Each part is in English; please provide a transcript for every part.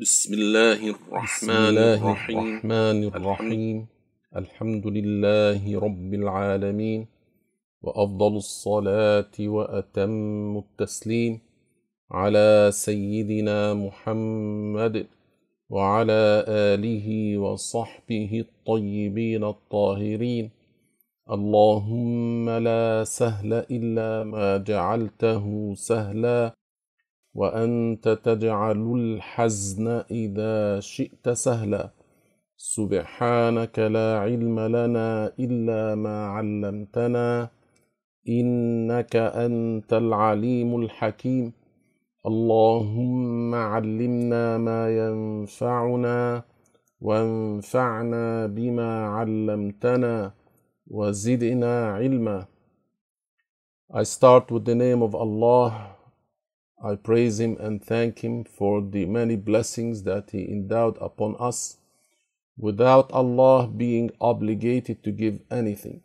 بسم الله الرحمن الرحيم الرحمن الرحيم الحمد لله رب العالمين وأفضل الصلاة وأتم التسليم على سيدنا محمد وعلى آله وصحبه الطيبين الطاهرين اللهم لا سهل إلا ما جعلته سهلا وأنت تجعل الحزن إذا شئت سهلا. سبحانك لا علم لنا إلا ما علمتنا إنك أنت العليم الحكيم. اللهم علمنا ما ينفعنا وانفعنا بما علمتنا وزدنا علما. I start with the name of Allah. I praise Him and thank Him for the many blessings that He endowed upon us without Allah being obligated to give anything.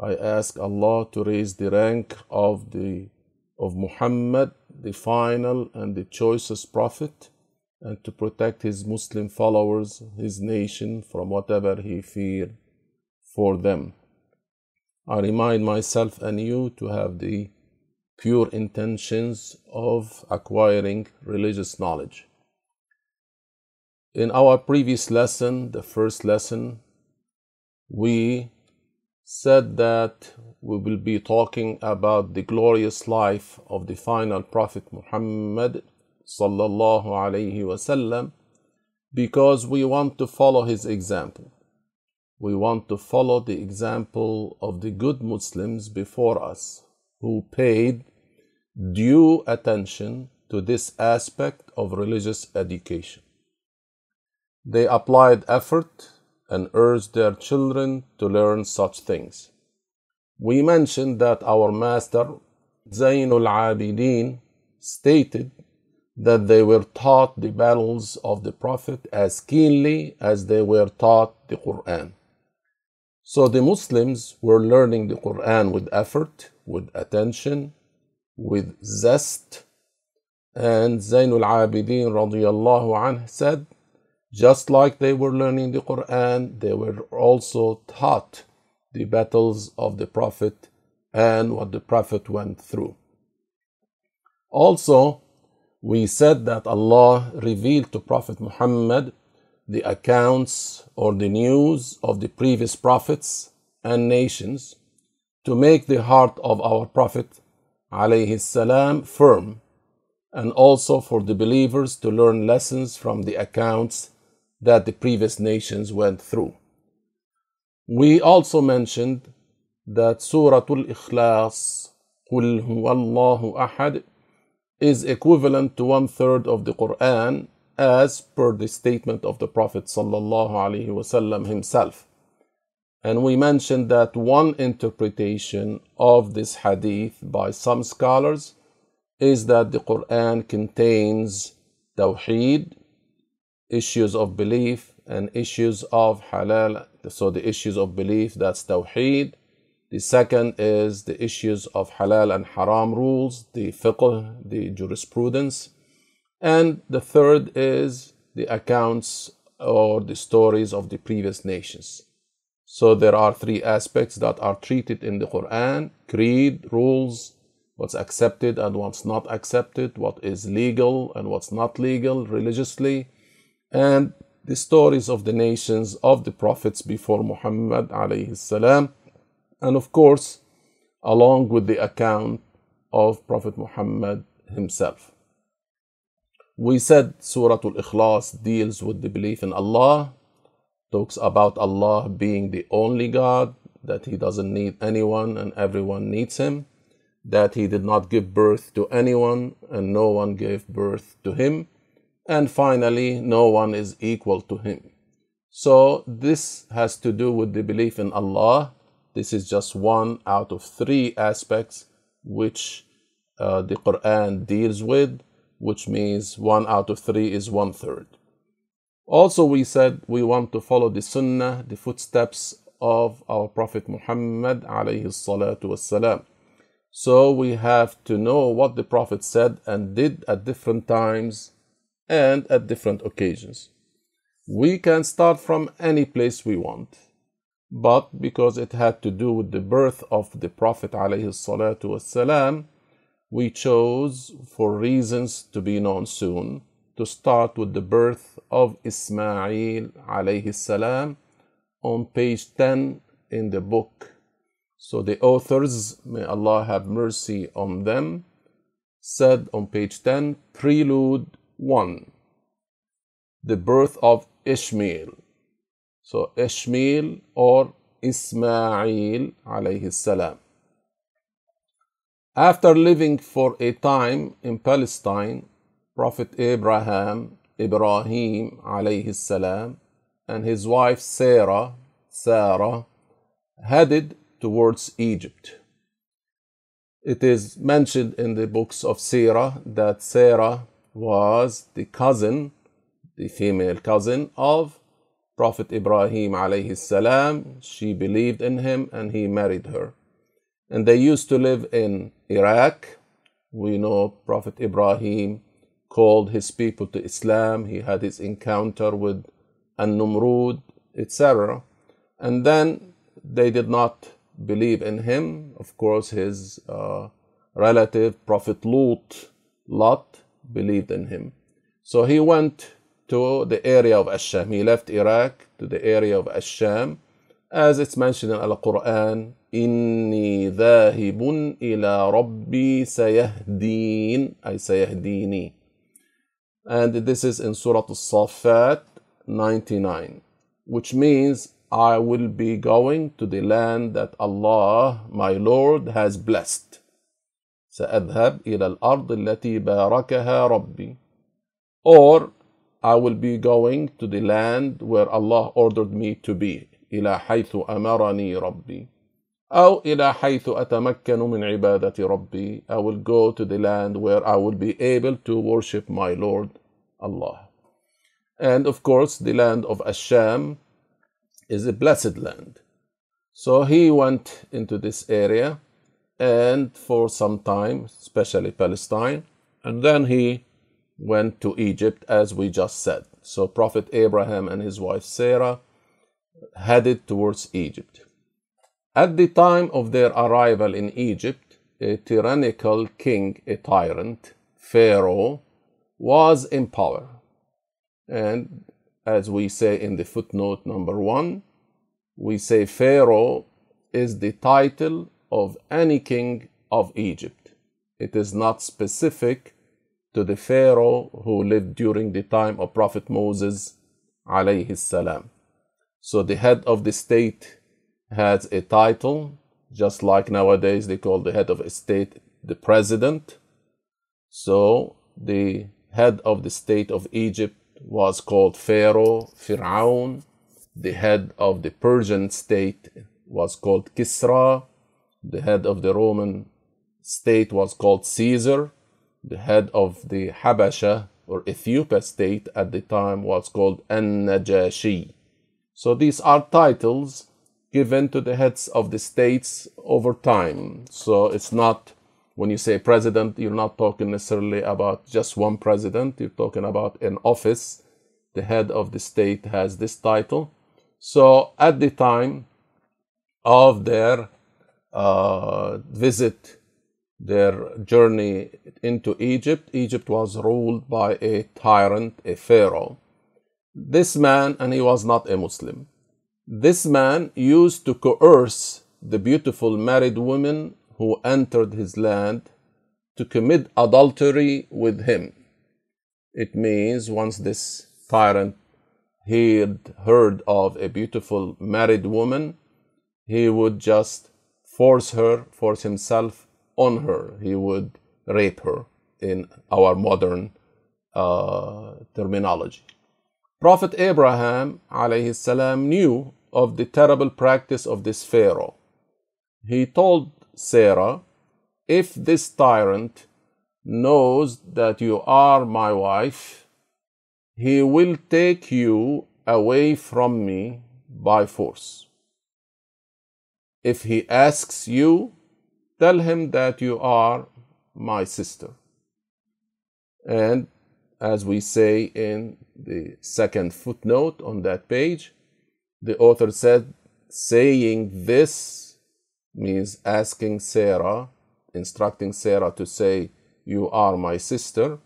I ask Allah to raise the rank of the of Muhammad, the final and the choicest prophet, and to protect his Muslim followers, his nation from whatever he feared for them. I remind myself and you to have the pure intentions of acquiring religious knowledge. In our previous lesson, the first lesson, we said that we will be talking about the glorious life of the final prophet Muhammad sallallahu alaihi wasallam because we want to follow his example. We want to follow the example of the good Muslims before us who paid due attention to this aspect of religious education. They applied effort and urged their children to learn such things. We mentioned that our master Zainul Abidin stated that they were taught the battles of the Prophet as keenly as they were taught the Quran. So the Muslims were learning the Quran with effort, with attention, with zest. And Zainul Abidin radiallahu anh said, just like they were learning the Quran, they were also taught the battles of the Prophet and what the Prophet went through. Also, we said that Allah revealed to Prophet Muhammad the accounts or the news of the previous prophets and nations to make the heart of our Prophet alayhi salam firm and also for the believers to learn lessons from the accounts that the previous nations went through. We also mentioned that Surah Al-Ikhlas, قُلْ هُوَ اللَّهُ أَحَدٌ, is equivalent to one third of the Quran as per the statement of the Prophet sallallahu alaihi wasallam himself. And we mentioned that one interpretation of this hadith by some scholars is that the Quran contains tawheed, issues of belief, and issues of halal. So the issues of belief, that's tawheed. The second is the issues of halal and haram rules, the fiqh, the jurisprudence. And the third is the accounts or the stories of the previous nations. So there are three aspects that are treated in the Quran. Creed, rules, what's accepted and what's not accepted, what is legal and what's not legal religiously, and the stories of the nations of the prophets before Muhammad and of course, along with the account of Prophet Muhammad himself. We said Surah Al Ikhlas deals with the belief in Allah, talks about Allah being the only God, that He doesn't need anyone and everyone needs Him, that He did not give birth to anyone and no one gave birth to Him, and finally, no one is equal to Him. So, this has to do with the belief in Allah. This is just one out of three aspects which uh, the Quran deals with, which means one out of three is one third. Also, we said we want to follow the Sunnah, the footsteps of our Prophet Muhammad alayhi salatu wassalam. So we have to know what the Prophet said and did at different times and at different occasions. We can start from any place we want, but because it had to do with the birth of the Prophet والسلام, we chose, for reasons to be known soon, to start with the birth of Ismail alayhi salam on page 10 in the book. So the authors, may Allah have mercy on them, said on page 10, Prelude 1, the birth of Ishmael. So Ishmael or Ismail alayhi salam. After living for a time in Palestine, Prophet Abraham, Ibrahim alayhi salam, and his wife Sirah, Sarah, headed towards Egypt. It is mentioned in the books of Sarah that Sarah was the cousin, the female cousin of Prophet Ibrahim alayhi salam. She believed in him and he married her. And they used to live in Iraq. We know Prophet Ibrahim called his people to Islam. He had his encounter with An-Numrud, etc. And then they did not believe in him. Of course, his uh, relative, Prophet Lut, Lot, believed in him. So he went to the area of Asham. He left Iraq to the area of Asham. As it's mentioned in Al-Quran, إني ذاهب إلى ربي سيهدين أي سيهديني and this is in Surah Al-Saffat 99 which means I will be going to the land that Allah, my Lord, has blessed. سأذهب إلى الأرض التي باركها ربي. Or I will be going to the land where Allah ordered me to be. إلى حيث أمرني ربي. أو إلى حيث أتمكن من عبادة ربي. I will go to the land where I will be able to worship my Lord Allah. And of course, the land of Asham is a blessed land. So he went into this area and for some time, especially Palestine, and then he went to Egypt as we just said. So Prophet Abraham and his wife Sarah headed towards Egypt. At the time of their arrival in Egypt, a tyrannical king, a tyrant, Pharaoh, was in power. And as we say in the footnote number one, we say Pharaoh is the title of any king of Egypt. It is not specific to the Pharaoh who lived during the time of Prophet Moses. So the head of the state has a title, just like nowadays they call the head of a state the president. So the head of the state of Egypt was called Pharaoh, Fir'aun. The head of the Persian state was called Kisra. The head of the Roman state was called Caesar. The head of the Habasha or Ethiopia state at the time was called An-Najashi. So these are titles given to the heads of the states over time. So it's not when you say president, you're not talking necessarily about just one president, you're talking about an office. The head of the state has this title. So at the time of their uh, visit, their journey into Egypt, Egypt was ruled by a tyrant, a pharaoh. This man, and he was not a Muslim, this man used to coerce the beautiful married women who entered his land to commit adultery with him. It means once this tyrant heard, heard of a beautiful married woman, he would just force her, force himself on her. He would rape her in our modern uh, terminology. Prophet Abraham alayhi salam knew of the terrible practice of this Pharaoh. He told Sarah, if this tyrant knows that you are my wife, he will take you away from me by force. If he asks you, tell him that you are my sister. And as we say in the second footnote on that page, the author said, saying this means asking Sarah, instructing Sarah to say, You are my sister,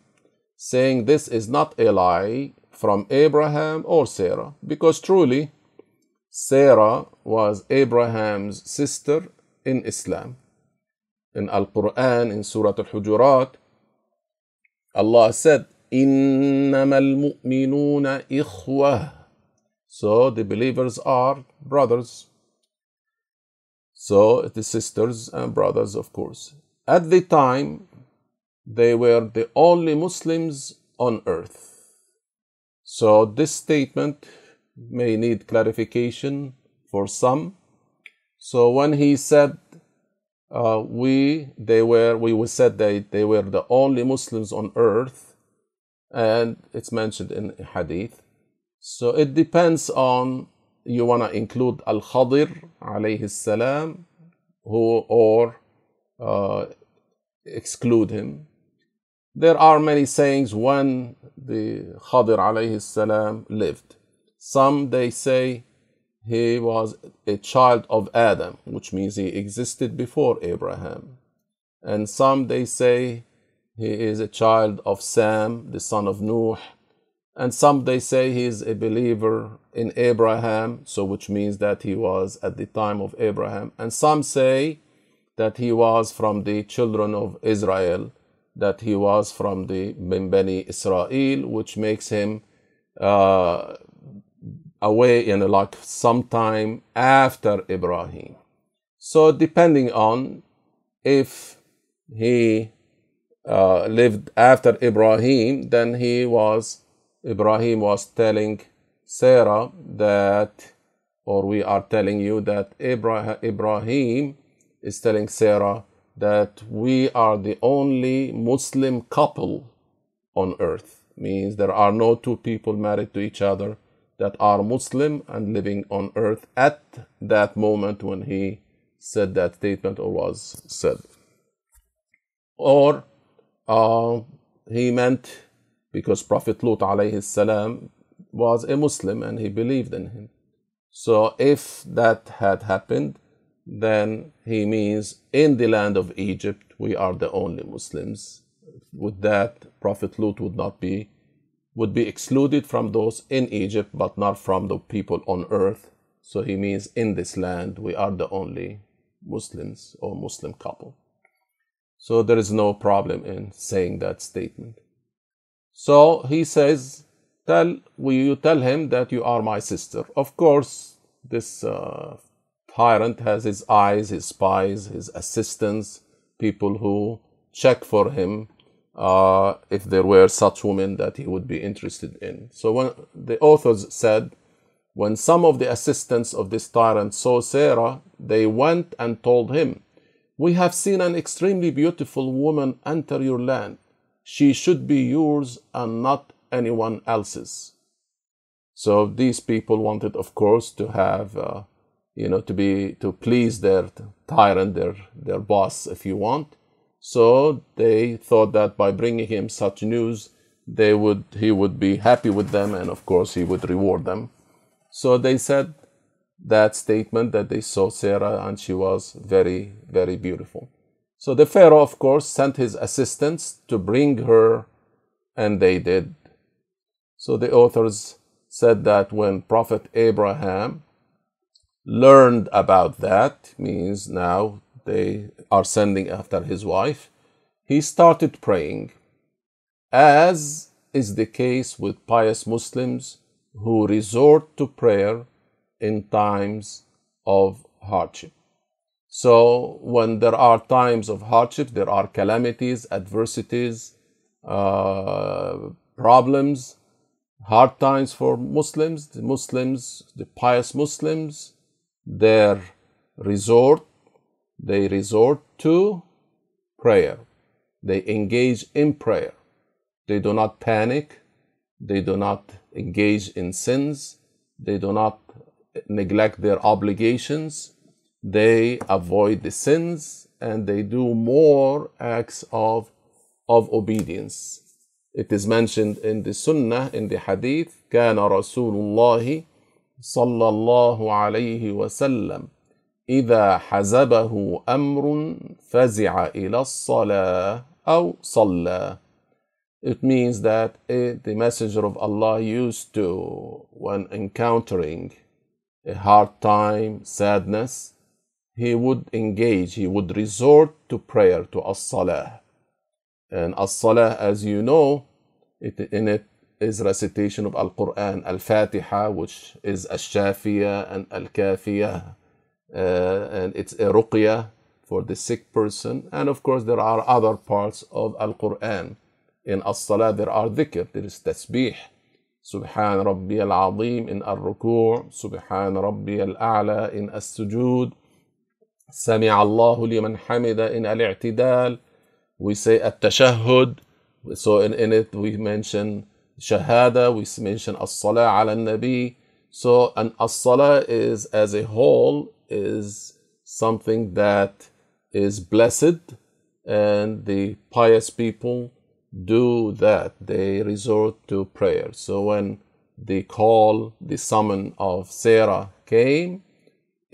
saying this is not a lie from Abraham or Sarah, because truly Sarah was Abraham's sister in Islam. In Al Quran, in Surah Al Hujurat, Allah said, إنما المؤمنون إخوة so the believers are brothers. So the sisters and brothers, of course. At the time, they were the only Muslims on earth. So this statement may need clarification for some. So when he said uh, we they were we said that they were the only Muslims on earth, and it's mentioned in hadith. So it depends on you want to include Al Khadir alayhi salam, who or uh, exclude him. There are many sayings when the Khadir alayhi salam lived. Some they say he was a child of Adam, which means he existed before Abraham. And some they say he is a child of Sam, the son of Noah. And some they say he is a believer in Abraham, so which means that he was at the time of Abraham. And some say that he was from the children of Israel, that he was from the Bani Israel, which makes him uh, away in like sometime after Ibrahim. So depending on if he uh, lived after Ibrahim, then he was Ibrahim was telling Sarah that, or we are telling you that Ibrahim is telling Sarah that we are the only Muslim couple on earth. Means there are no two people married to each other that are Muslim and living on earth at that moment when he said that statement or was said. Or uh, he meant because Prophet Lut alayhi was a Muslim and he believed in him. So if that had happened, then he means in the land of Egypt we are the only Muslims. With that, Prophet Lut would not be would be excluded from those in Egypt, but not from the people on earth. So he means in this land we are the only Muslims or Muslim couple. So there is no problem in saying that statement. So he says, "Tell will you tell him that you are my sister?" Of course, this uh, tyrant has his eyes, his spies, his assistants, people who check for him uh, if there were such women that he would be interested in. So when the authors said, when some of the assistants of this tyrant saw Sarah, they went and told him, We have seen an extremely beautiful woman enter your land. She should be yours and not anyone else's. So these people wanted, of course, to have, uh, you know, to be to please their tyrant, their their boss, if you want. So they thought that by bringing him such news, they would he would be happy with them, and of course he would reward them. So they said that statement that they saw Sarah and she was very very beautiful. So the Pharaoh, of course, sent his assistants to bring her, and they did. So the authors said that when Prophet Abraham learned about that, means now they are sending after his wife, he started praying, as is the case with pious Muslims who resort to prayer in times of hardship. So, when there are times of hardship, there are calamities, adversities, uh, problems, hard times for Muslims, the Muslims, the pious Muslims, their resort they resort to prayer. They engage in prayer. They do not panic. They do not engage in sins. They do not neglect their obligations They avoid the sins and they do more acts of, of obedience. It is mentioned in the Sunnah, in the Hadith, كان رسول الله صلى الله عليه وسلم إذا حزبه أمر فزع إلى الصلاة أو صلى. It means that it, the Messenger of Allah used to, when encountering a hard time, sadness, he would engage, he would resort to prayer, to as-salah. And as-salah, as you know, it, in it is recitation of Al-Quran, Al-Fatiha, which is Al-Shafiyah and Al-Kafiyah. Uh, and it's a ruqyah for the sick person. And of course, there are other parts of Al-Quran. In As-Salah, there are dhikr, there is tasbih. سبحان ربي العظيم إن الركوع سبحان ربي الأعلى إن السجود سمع الله لمن حمد إن الاعتدال we say التشهد so in, in it we mention shahada we mention as-salah ala nabi so an as-salah is as a whole is something that is blessed and the pious people do that they resort to prayer so when the call the summon of sarah came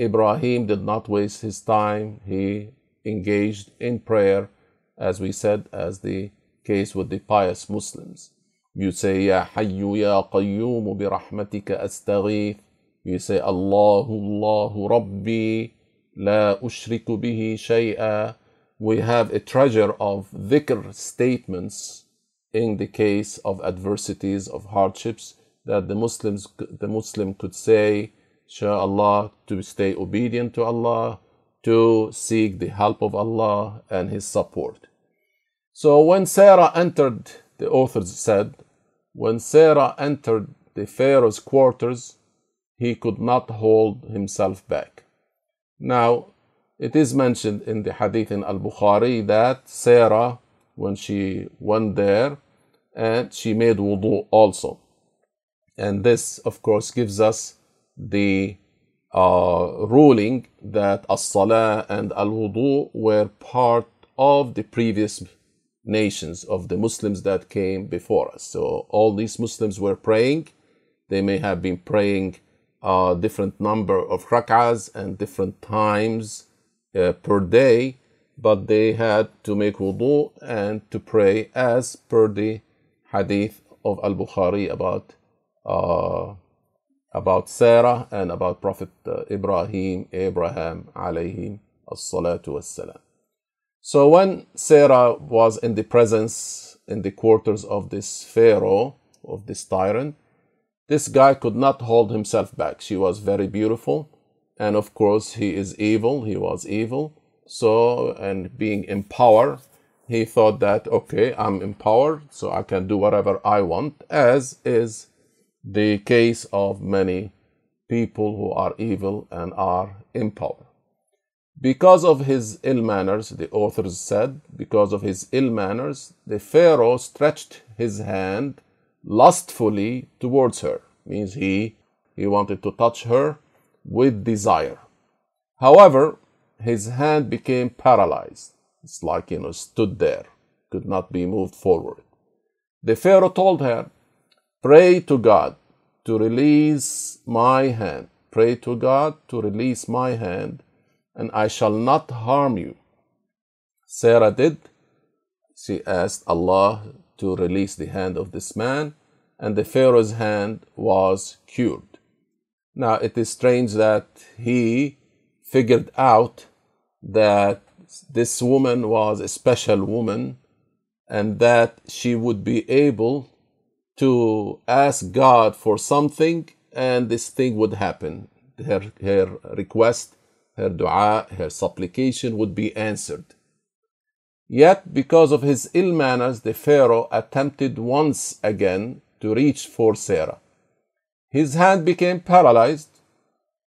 ibrahim did not waste his time. He engaged in prayer as we said as the case with the pious muslims. You say ya hayyu ya qayyum bi rahmatika astaghith. You say allahu allahu rabbi la ushriku bihi shay'a. We have a treasure of dhikr statements in the case of adversities, of hardships, that the Muslims, the Muslim could say, Allah, to stay obedient to Allah, to seek the help of Allah and His support. So when Sarah entered, the authors said, when Sarah entered the Pharaoh's quarters, he could not hold himself back. Now, it is mentioned in the hadith in Al Bukhari that Sarah, when she went there, and she made wudu also. And this, of course, gives us the uh, ruling that as salah and al wudu were part of the previous nations of the Muslims that came before us. So all these Muslims were praying. They may have been praying a different number of rak'ahs and different times uh, per day, but they had to make wudu and to pray as per the hadith of Al Bukhari about uh, about Sarah and about Prophet uh, Ibrahim, Abraham alayhim as-salatu was-salam. So when Sarah was in the presence in the quarters of this Pharaoh, of this tyrant, this guy could not hold himself back. She was very beautiful and of course he is evil he was evil so and being in power he thought that okay i'm empowered so i can do whatever i want as is the case of many people who are evil and are in power because of his ill manners the authors said because of his ill manners the pharaoh stretched his hand lustfully towards her means he he wanted to touch her with desire. However, his hand became paralyzed. It's like, you know, stood there, could not be moved forward. The Pharaoh told her, Pray to God to release my hand. Pray to God to release my hand, and I shall not harm you. Sarah did. She asked Allah to release the hand of this man, and the Pharaoh's hand was cured. Now, it is strange that he figured out that this woman was a special woman and that she would be able to ask God for something and this thing would happen. Her, her request, her dua, her supplication would be answered. Yet, because of his ill manners, the Pharaoh attempted once again to reach for Sarah. His hand became paralyzed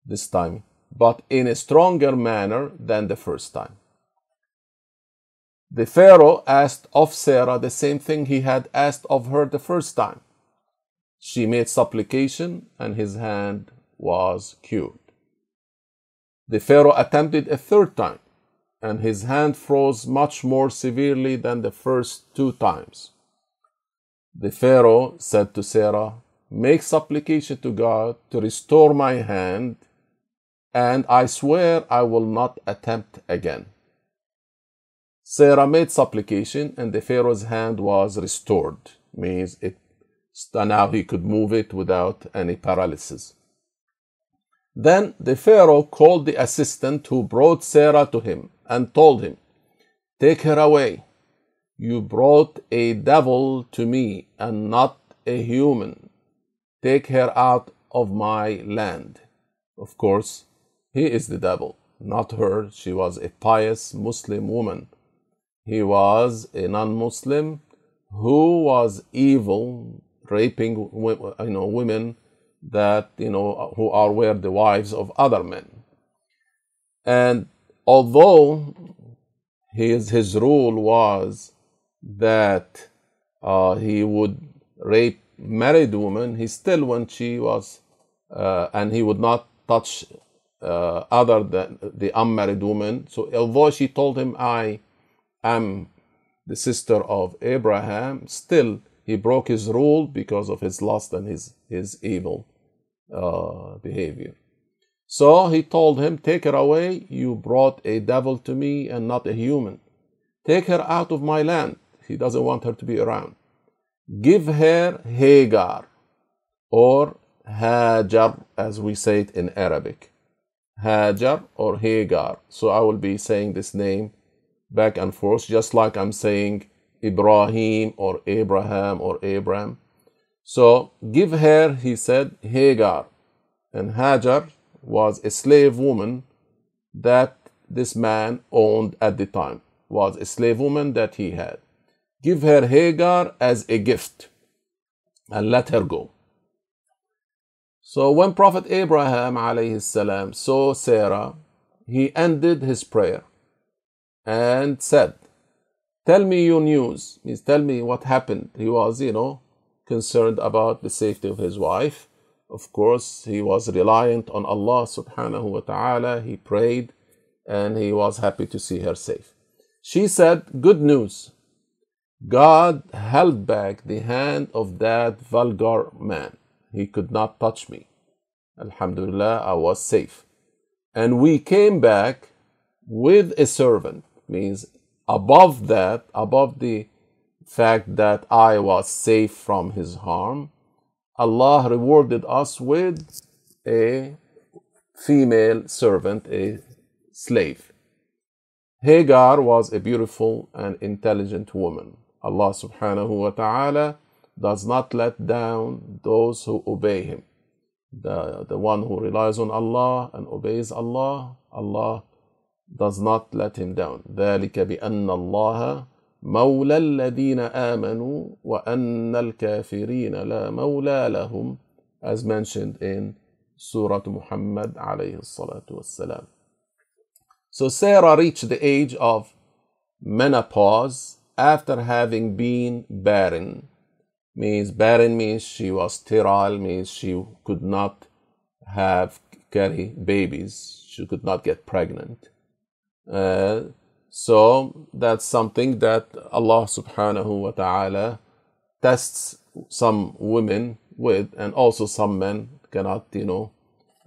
this time, but in a stronger manner than the first time. The Pharaoh asked of Sarah the same thing he had asked of her the first time. She made supplication, and his hand was cured. The Pharaoh attempted a third time, and his hand froze much more severely than the first two times. the Pharaoh said to Sarah, Make supplication to God to restore my hand, and I swear I will not attempt again. Sarah made supplication, and the Pharaoh's hand was restored, means it now he could move it without any paralysis. Then the Pharaoh called the assistant who brought Sarah to him and told him, Take her away. You brought a devil to me and not a human. Take her out of my land. Of course, he is the devil, not her. She was a pious Muslim woman. He was a non Muslim who was evil, raping you know, women that you know who are were the wives of other men. And although his his rule was that uh, he would rape married women, he still when she was uh, and he would not touch uh, other than the unmarried woman. So although she told him, "I am the sister of Abraham," still he broke his rule because of his lust and his, his evil uh, behavior. So he told him, Take her away. You brought a devil to me and not a human. Take her out of my land. He doesn't want her to be around. Give her Hagar or Hajar, as we say it in Arabic. Hajar or Hagar. So I will be saying this name back and forth, just like I'm saying Ibrahim or Abraham or Abram. So give her, he said, Hagar. And Hajar was a slave woman that this man owned at the time, was a slave woman that he had. Give her Hagar as a gift and let her go. So when Prophet Abraham alayhi saw Sarah, he ended his prayer and said, Tell me your news. Means tell me what happened. He was, you know, concerned about the safety of his wife. Of course, he was reliant on Allah subhanahu wa ta'ala. He prayed and he was happy to see her safe. She said, Good news. God held back the hand of that vulgar man. He could not touch me. Alhamdulillah, I was safe. And we came back with a servant, means above that, above the fact that I was safe from his harm, Allah rewarded us with a female servant, a slave. Hagar was a beautiful and intelligent woman. Allah subhanahu wa ta'ala does not let down those who obey Him. The, the one who relies on Allah and obeys Allah, Allah does not let him down ذلك بأن الله مولى الذين آمنوا وأن الكافرين لا مولى لهم as mentioned in Surah Muhammad عليه الصلاة والسلام So Sarah reached the age of menopause after having been barren means barren means she was sterile means she could not have carry babies she could not get pregnant uh, so that's something that Allah subhanahu wa ta'ala tests some women with, and also some men cannot, you know,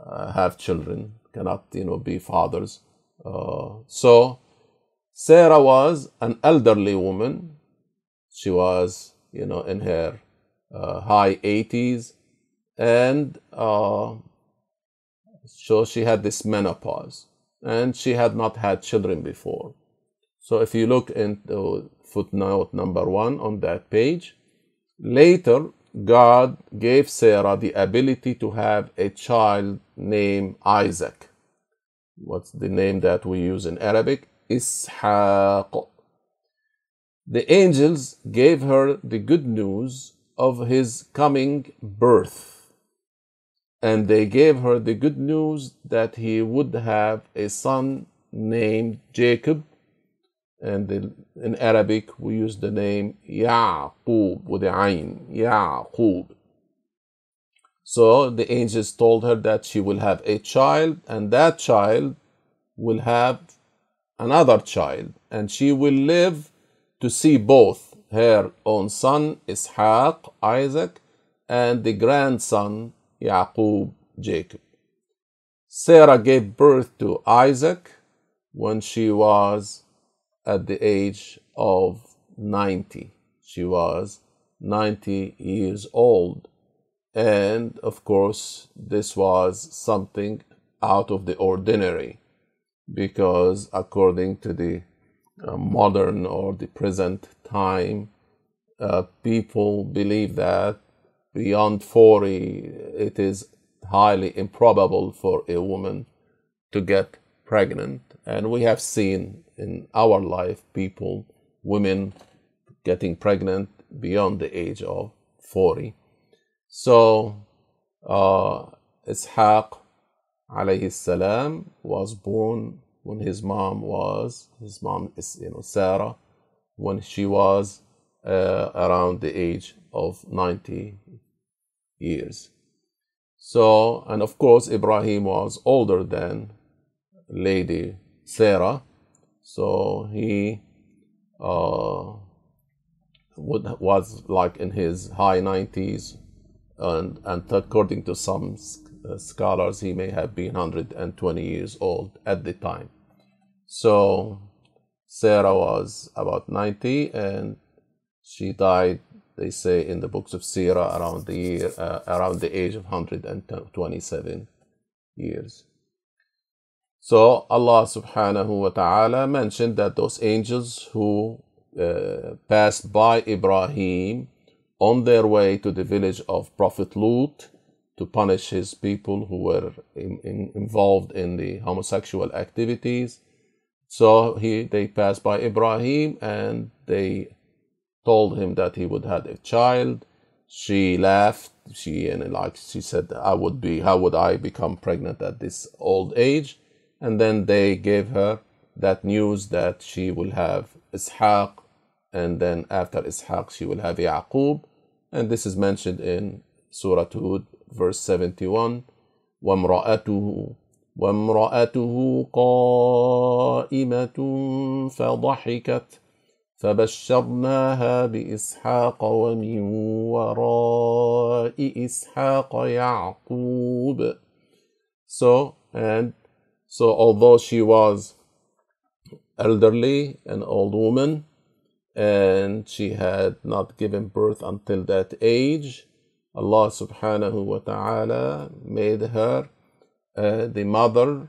uh, have children, cannot, you know, be fathers. Uh, so Sarah was an elderly woman. She was, you know, in her uh, high 80s, and uh, so she had this menopause and she had not had children before. So if you look into footnote number one on that page, later God gave Sarah the ability to have a child named Isaac. What's the name that we use in Arabic? Ishaq. The angels gave her the good news of his coming birth and they gave her the good news that he would have a son named Jacob. And in Arabic, we use the name Ya'qub with the Ain, Ya'qub. So the angels told her that she will have a child, and that child will have another child, and she will live to see both her own son Ishaq, Isaac, and the grandson Yaqub, Jacob. Sarah gave birth to Isaac when she was at the age of 90. She was 90 years old. And of course, this was something out of the ordinary because, according to the uh, modern or the present time, uh, people believe that beyond 40, it is highly improbable for a woman to get pregnant. And we have seen in our life people, women getting pregnant beyond the age of 40. So, uh, Ishaq alayhi salam was born when his mom was, his mom is, you know, Sarah, when she was uh, around the age of 90 years. So, and of course, Ibrahim was older than Lady Sarah. So he uh, would, was like in his high 90s, and, and according to some uh, scholars, he may have been 120 years old at the time. So Sarah was about 90 and she died, they say in the books of Sirah, around the year, uh, around the age of 127 years. So Allah subhanahu wa ta'ala mentioned that those angels who uh, passed by Ibrahim on their way to the village of Prophet Lut to punish his people who were in, in, involved in the homosexual activities. So he, they passed by Ibrahim and they told him that he would have a child. She laughed. She and like she said, "I would be. How would I become pregnant at this old age?" And then they gave her that news that she will have Ishaq, and then after Ishaq she will have Yaqub, and this is mentioned in Surah Hud, verse 71. وامرأته وامرأته قائمة فضحكت فبشرناها بإسحاق ومن وراء إسحاق يعقوب So and so although she was elderly, an old woman, and she had not given birth until that age, Allah subhanahu wa ta'ala made her uh, the mother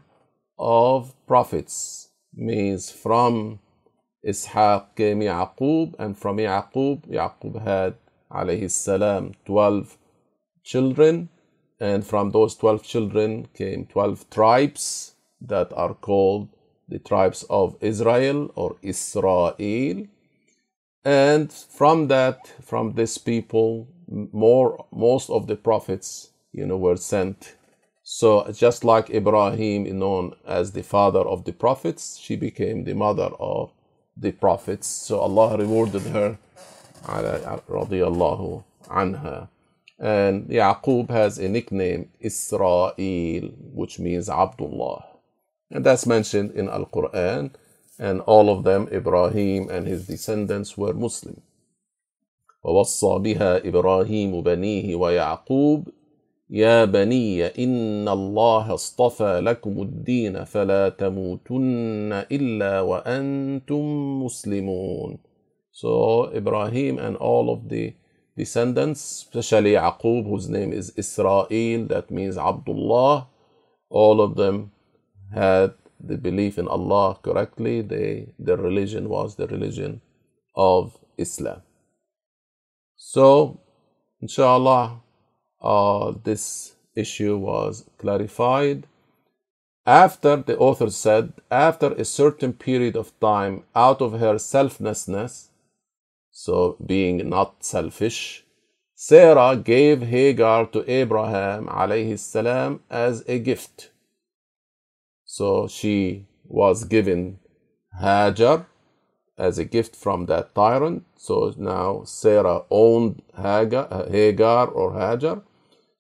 of prophets, means from Ishaq came Yaqub, and from Yaqub, Yaqub had alayhi salam 12 children, and from those 12 children came 12 tribes that are called the tribes of Israel or Israel. And from that, from this people, more most of the prophets, you know, were sent. So just like Ibrahim, known as the father of the prophets, she became the mother of the prophets. So Allah rewarded her radiallahu anha. And Yaqub has a nickname Israel, which means Abdullah. And that's mentioned in Al Quran. And all of them, Ibrahim and his descendants, were Muslim. ووصى بها إبراهيم بنيه ويعقوب يا بني إن الله اصطفى لكم الدين فلا تموتن إلا وأنتم مسلمون So Ibrahim and all of the descendants, especially Yaqub, whose name is Israel, that means Abdullah, all of them had the belief in Allah correctly. They, their religion was the religion of Islam. So, inshallah, uh, this issue was clarified. After the author said, after a certain period of time, out of her selflessness, so being not selfish, Sarah gave Hagar to Abraham alayhi salam as a gift. So she was given Hajar as a gift from that tyrant. So now Sarah owned Hagar, Hagar or Hajar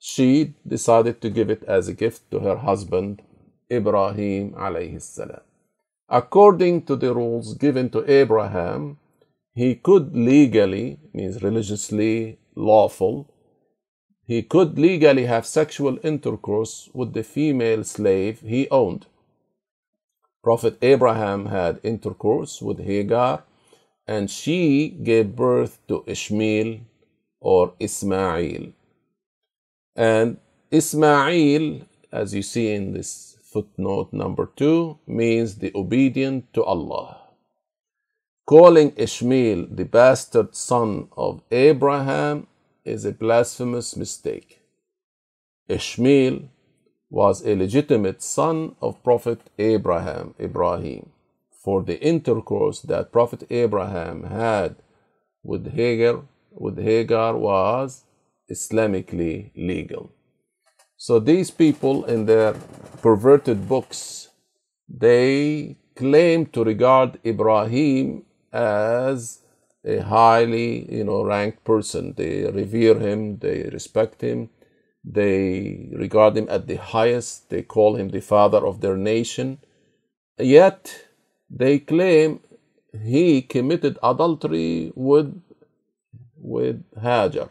she decided to give it as a gift to her husband Ibrahim alayhi salam. According to the rules given to Abraham, he could legally, means religiously lawful, he could legally have sexual intercourse with the female slave he owned. Prophet Abraham had intercourse with Hagar, and she gave birth to Ishmael or Ismail. And Ismail, as you see in this footnote number two, means the obedient to Allah. Calling Ishmael the bastard son of Abraham is a blasphemous mistake. Ishmael was a legitimate son of Prophet Abraham, Ibrahim, for the intercourse that Prophet Abraham had with Hagar, with Hagar was Islamically legal. So these people in their perverted books, they claim to regard Ibrahim as a highly, you know, ranked person. They revere him, they respect him, they regard him at the highest, they call him the father of their nation. Yet they claim he committed adultery with with Hajar.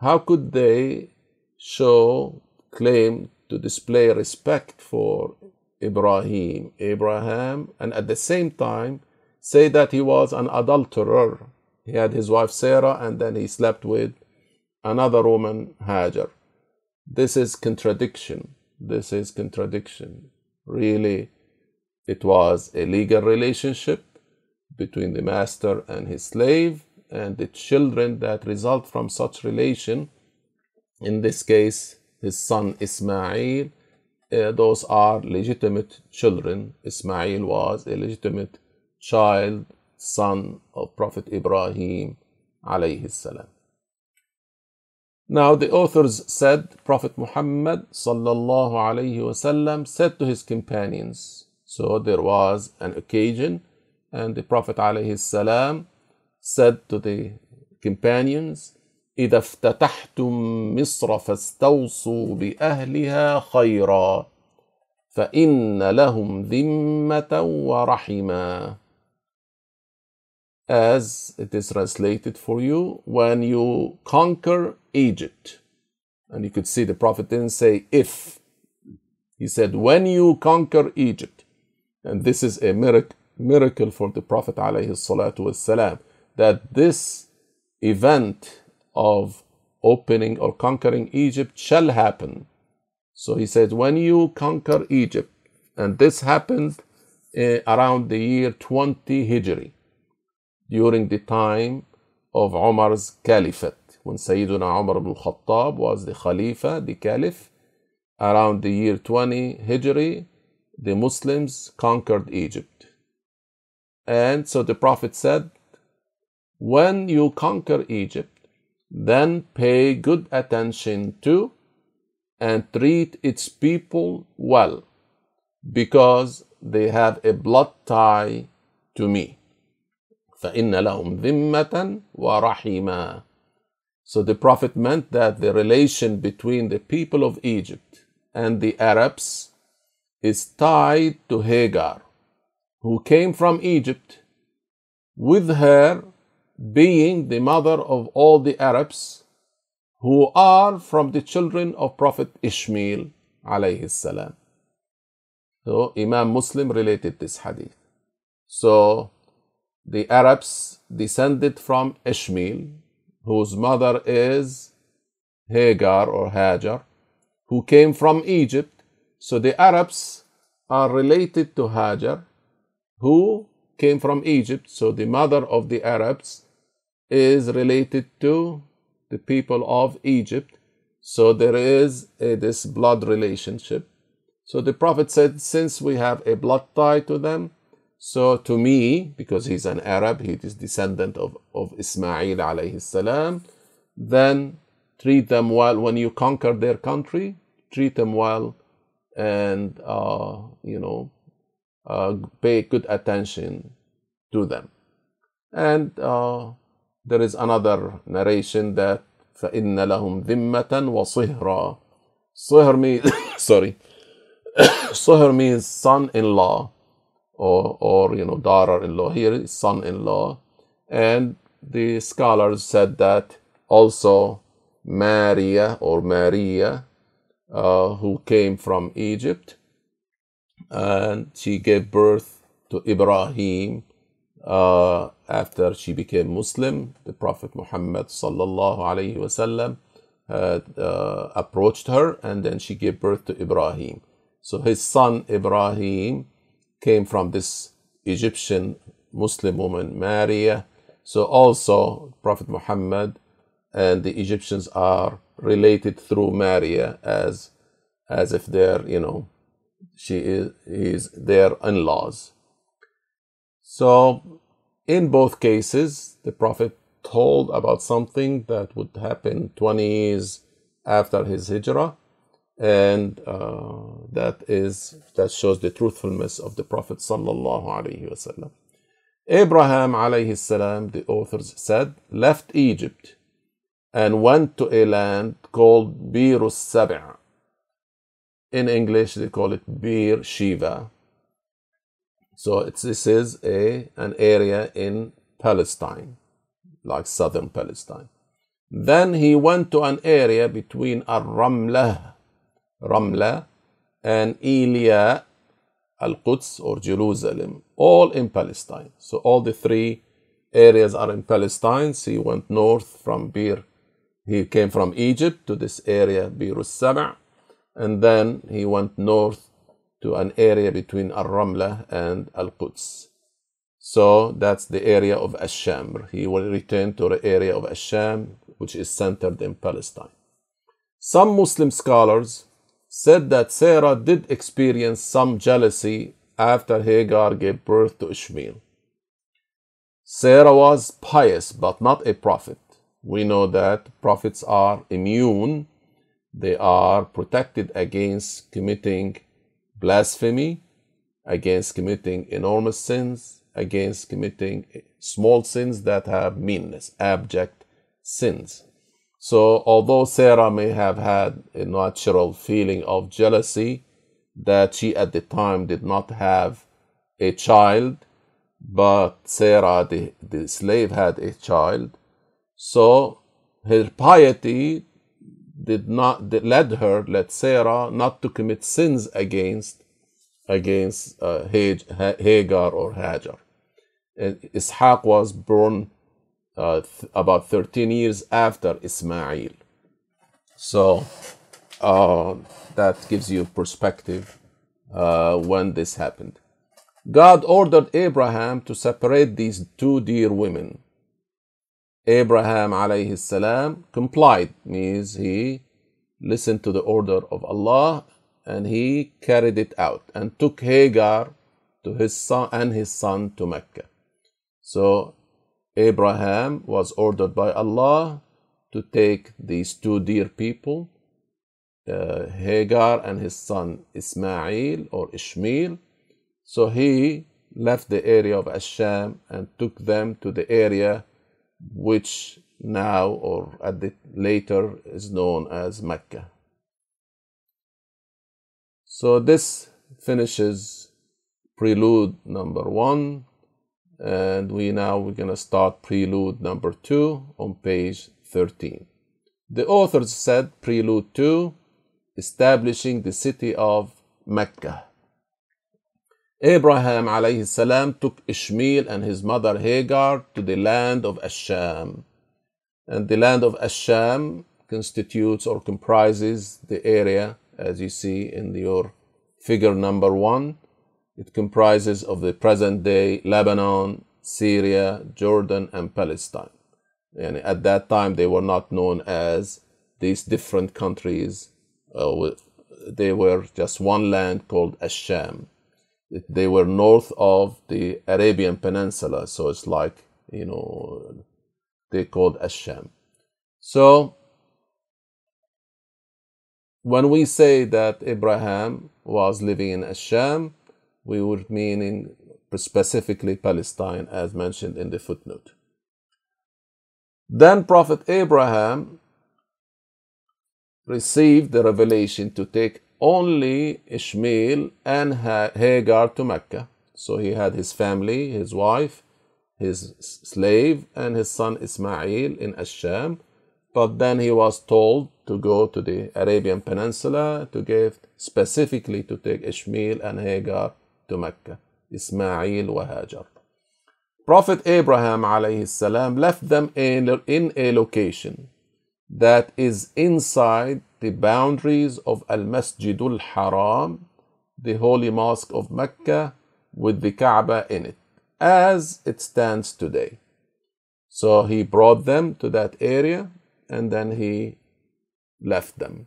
How could they show claim to display respect for Ibrahim, Abraham, and at the same time say that he was an adulterer. He had his wife Sarah and then he slept with another woman, Hajar. This is contradiction. This is contradiction. Really, it was a legal relationship between the master and his slave, and the children that result from such relation, in this case, his son Ismail, uh, those are legitimate children. Ismail was a legitimate child, son of Prophet Ibrahim. Now the authors said Prophet Muhammad sallallahu said to his companions. So there was an occasion and the Prophet alayhi said to the companions إذا افتتحتم مصر فاستوصوا بأهلها خيرا فإن لهم ذمة ورحما as it is translated for you when you conquer Egypt. And you could see the Prophet didn't say if. He said when you conquer Egypt. And this is a miracle for the Prophet والسلام, that this event of opening or conquering Egypt shall happen. So he said, when you conquer Egypt, and this happened uh, around the year 20 Hijri during the time of Umar's caliphate, when Sayyidina Umar ibn Khattab was the Khalifa, the Caliph. Around the year 20 Hijri, the Muslims conquered Egypt. And so the Prophet said, When you conquer Egypt, then pay good attention to and treat its people well, because they have a blood tie to me. فإن لهم ذمة ورحيما So the Prophet meant that the relation between the people of Egypt and the Arabs is tied to Hagar, who came from Egypt, with her being the mother of all the Arabs who are from the children of Prophet Ishmael alayhi salam. So Imam Muslim related this hadith. So the Arabs descended from Ishmael, whose mother is Hagar or Hajar, who came from Egypt. So the Arabs are related to Hajar, who came from Egypt. So the mother of the Arabs is related to the people of Egypt. So there is a, this blood relationship. So the Prophet said, since we have a blood tie to them, so to me, because he's an Arab, he is descendant of, of Ismail alayhi salam, then treat them well when you conquer their country, treat them well and, uh, you know, uh, pay good attention to them. And uh, there is another narration that فَإِنَّ لَهُمْ ذِمَّةً وَصِهْرًا Sihr means, sorry, Sihr means son-in-law or, or you know, daughter-in-law. Here is son-in-law. And the scholars said that also Maria or Maria, uh, who came from Egypt, and she gave birth to Ibrahim uh, after she became Muslim. The Prophet Muhammad sallallahu had uh, approached her, and then she gave birth to Ibrahim. So his son Ibrahim came from this Egyptian Muslim woman Maria. So also Prophet Muhammad and the Egyptians are related through Maria as as if they're you know she is, is their in-laws. So in both cases, the Prophet told about something that would happen 20 years after his hijrah and uh, that is that shows the truthfulness of the prophet sallallahu alaihi wasallam abraham alayhi salam the authors said left egypt and went to a land called Bir Sab' in english they call it Beersheba so this is a an area in palestine like southern palestine then he went to an area between Ar-Ramlah Ramla, and Elia, Al Quds or Jerusalem, all in Palestine. So all the three areas are in Palestine. So he went north from Bir. He came from Egypt to this area, Bir Saba, and then he went north to an area between Al Ramla and Al Quds. So that's the area of Asham. He will return to the area of Asham, which is centered in Palestine. Some Muslim scholars said that Sarah did experience some jealousy after Hagar gave birth to Ishmael. Sarah was pious but not a prophet. We know that prophets are immune, they are protected against committing blasphemy, against committing enormous sins, against committing small sins that have meanness, abject sins. So, although Sarah may have had a natural feeling of jealousy that she at the time did not have a child, but Sarah, the, the slave, had a child. So, her piety did not led her, led Sarah, not to commit sins against against uh, Hagar or Hajar. And Ishaq was born uh, th- about 13 years after Ismail. So uh, that gives you perspective uh, when this happened. God ordered Abraham to separate these two dear women. Abraham alayhi salam complied, means he listened to the order of Allah and he carried it out and took Hagar to his son and his son to Mecca. So Abraham was ordered by Allah to take these two dear people, uh, Hagar and his son Ismail or Ishmael. So he left the area of Asham and took them to the area which now or at the later is known as Mecca. So this finishes prelude number one and we now we're going to start prelude number 2 on page 13 the authors said prelude 2 establishing the city of mecca abraham alayhi salam took ishmael and his mother hagar to the land of asham and the land of asham constitutes or comprises the area as you see in your figure number 1 it comprises of the present day Lebanon, Syria, Jordan, and Palestine. And at that time, they were not known as these different countries. Uh, they were just one land called Asham. They were north of the Arabian Peninsula, so it's like, you know, they called Asham. So, when we say that Abraham was living in Asham, we would mean in specifically Palestine, as mentioned in the footnote. Then Prophet Abraham received the revelation to take only Ishmael and Hagar to Mecca. So he had his family, his wife, his slave and his son Ismail in Asham. But then he was told to go to the Arabian Peninsula to give specifically to take Ishmael and Hagar to Mecca. Ismail wa Hajar. Prophet Abraham alayhi left them in a location that is inside the boundaries of Al Masjidul Haram, the holy mosque of Mecca, with the Kaaba in it, as it stands today. So he brought them to that area and then he left them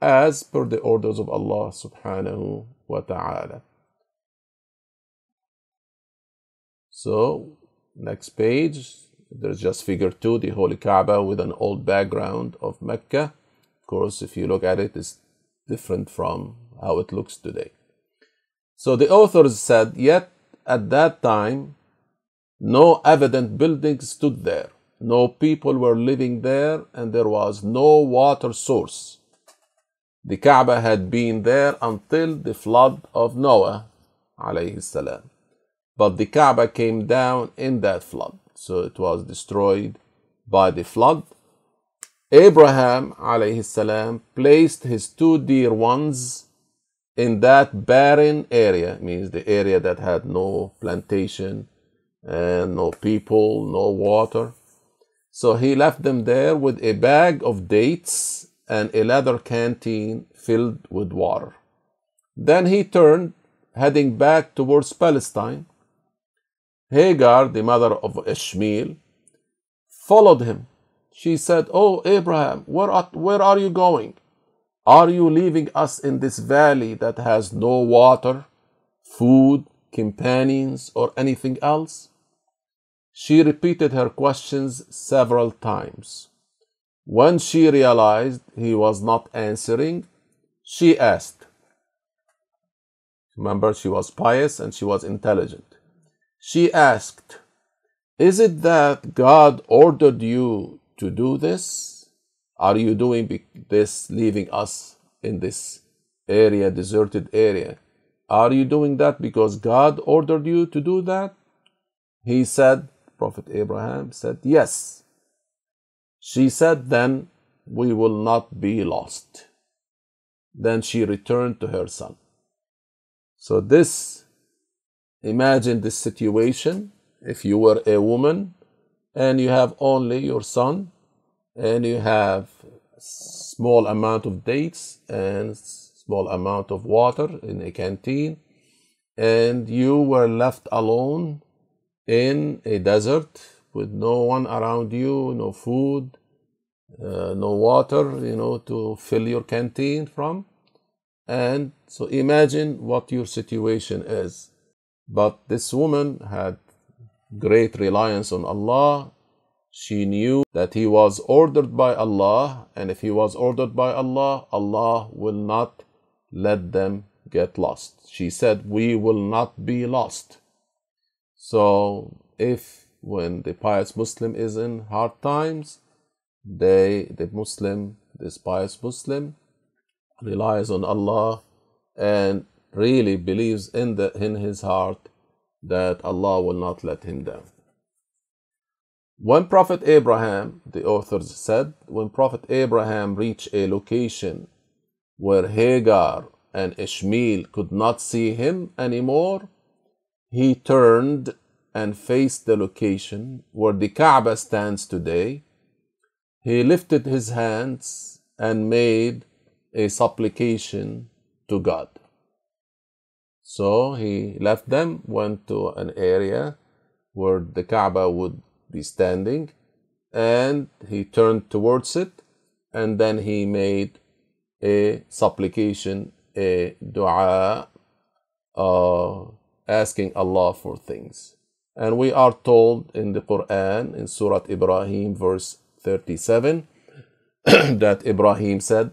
as per the orders of Allah subhanahu wa ta'ala. So, next page, there's just figure two, the Holy Kaaba with an old background of Mecca. Course, if you look at it, it's different from how it looks today. So the authors said, yet at that time, no evident building stood there. No people were living there, and there was no water source. The Kaaba had been there until the flood of Noah, alayhi salam. But the Kaaba came down in that flood, so it was destroyed by the flood. Abraham alayhi salam placed his two dear ones in that barren area, means the area that had no plantation and no people, no water. So he left them there with a bag of dates and a leather canteen filled with water. Then he turned, heading back towards Palestine. Hagar, the mother of Ishmael, followed him. She said, Oh, Abraham, where are, where are you going? Are you leaving us in this valley that has no water, food, companions, or anything else? She repeated her questions several times. When she realized he was not answering, she asked. Remember, she was pious and she was intelligent. She asked, Is it that God ordered you to do this? Are you doing this, leaving us in this area, deserted area? Are you doing that because God ordered you to do that? He said, Prophet Abraham said, Yes. She said, Then we will not be lost. Then she returned to her son. So, this, imagine this situation. If you were a woman and you have only your son and you have small amount of dates and small amount of water in a canteen and you were left alone in a desert with no one around you, no food, uh, no water, you know, to fill your canteen from. And so imagine what your situation is. But this woman had great reliance on Allah. She knew that he was ordered by Allah, and if he was ordered by Allah, Allah will not let them get lost. She said, We will not be lost. So if when the pious Muslim is in hard times, they the Muslim, this pious Muslim, relies on Allah and really believes in the in his heart that Allah will not let him down. When Prophet Abraham, the authors said, when Prophet Abraham reached a location where Hagar and Ishmael could not see him anymore, he turned and faced the location where the Kaaba stands today. He lifted his hands and made a supplication to God. So he left them, went to an area where the Kaaba would be standing, and he turned towards it, and then he made a supplication, a dua, uh, asking Allah for things. And we are told in the Quran, in Surah Ibrahim, verse 37, that Ibrahim said,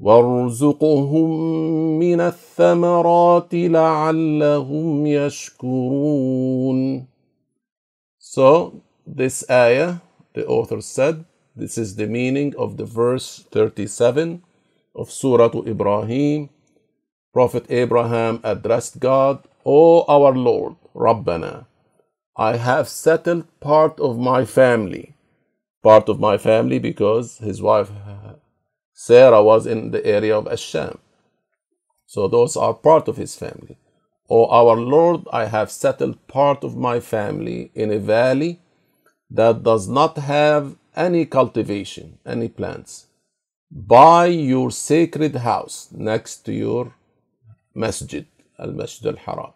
وارزقهم من الثمرات لعلهم يشكرون So this ayah, the author said, this is the meaning of the verse 37 of Surah Ibrahim. Prophet Abraham addressed God, O our Lord, Rabbana, I have settled part of my family. Part of my family because his wife Sarah was in the area of Asham. So those are part of his family. O our Lord, I have settled part of my family in a valley that does not have any cultivation, any plants, by your sacred house next to your masjid, Al Masjid Al Haram,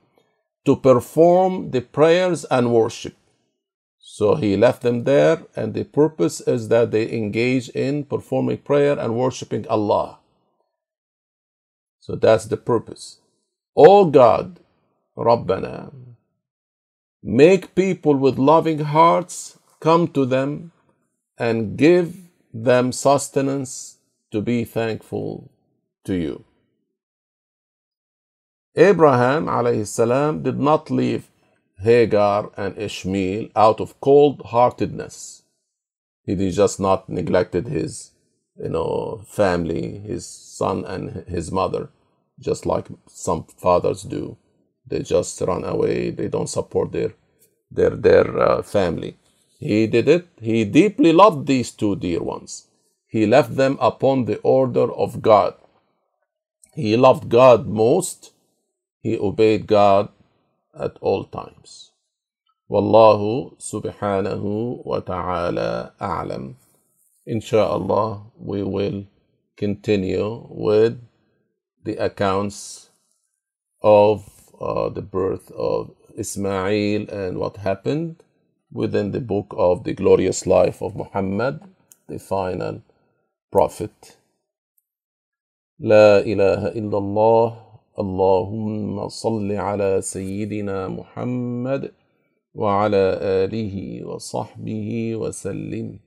to perform the prayers and worship. So he left them there, and the purpose is that they engage in performing prayer and worshiping Allah. So that's the purpose. O God, Rabbana, make people with loving hearts come to them and give them sustenance to be thankful to you. Abraham alayhi did not leave Hagar and Ishmael out of cold heartedness. He did just not neglected his, you know, family, his son and his mother, just like some fathers do. They just run away. They don't support their their their uh, family. He did it. He deeply loved these two dear ones. He left them upon the order of God. He loved God most. He obeyed God at all times. Wallahu subhanahu wa ta'ala a'lam. Inshallah, we will continue with the accounts of uh, the birth of Ismail and what happened within the book of the glorious life of Muhammad, the final prophet. لا إله إلا الله اللهم صل على سيدنا محمد وعلى آله وصحبه وسلم.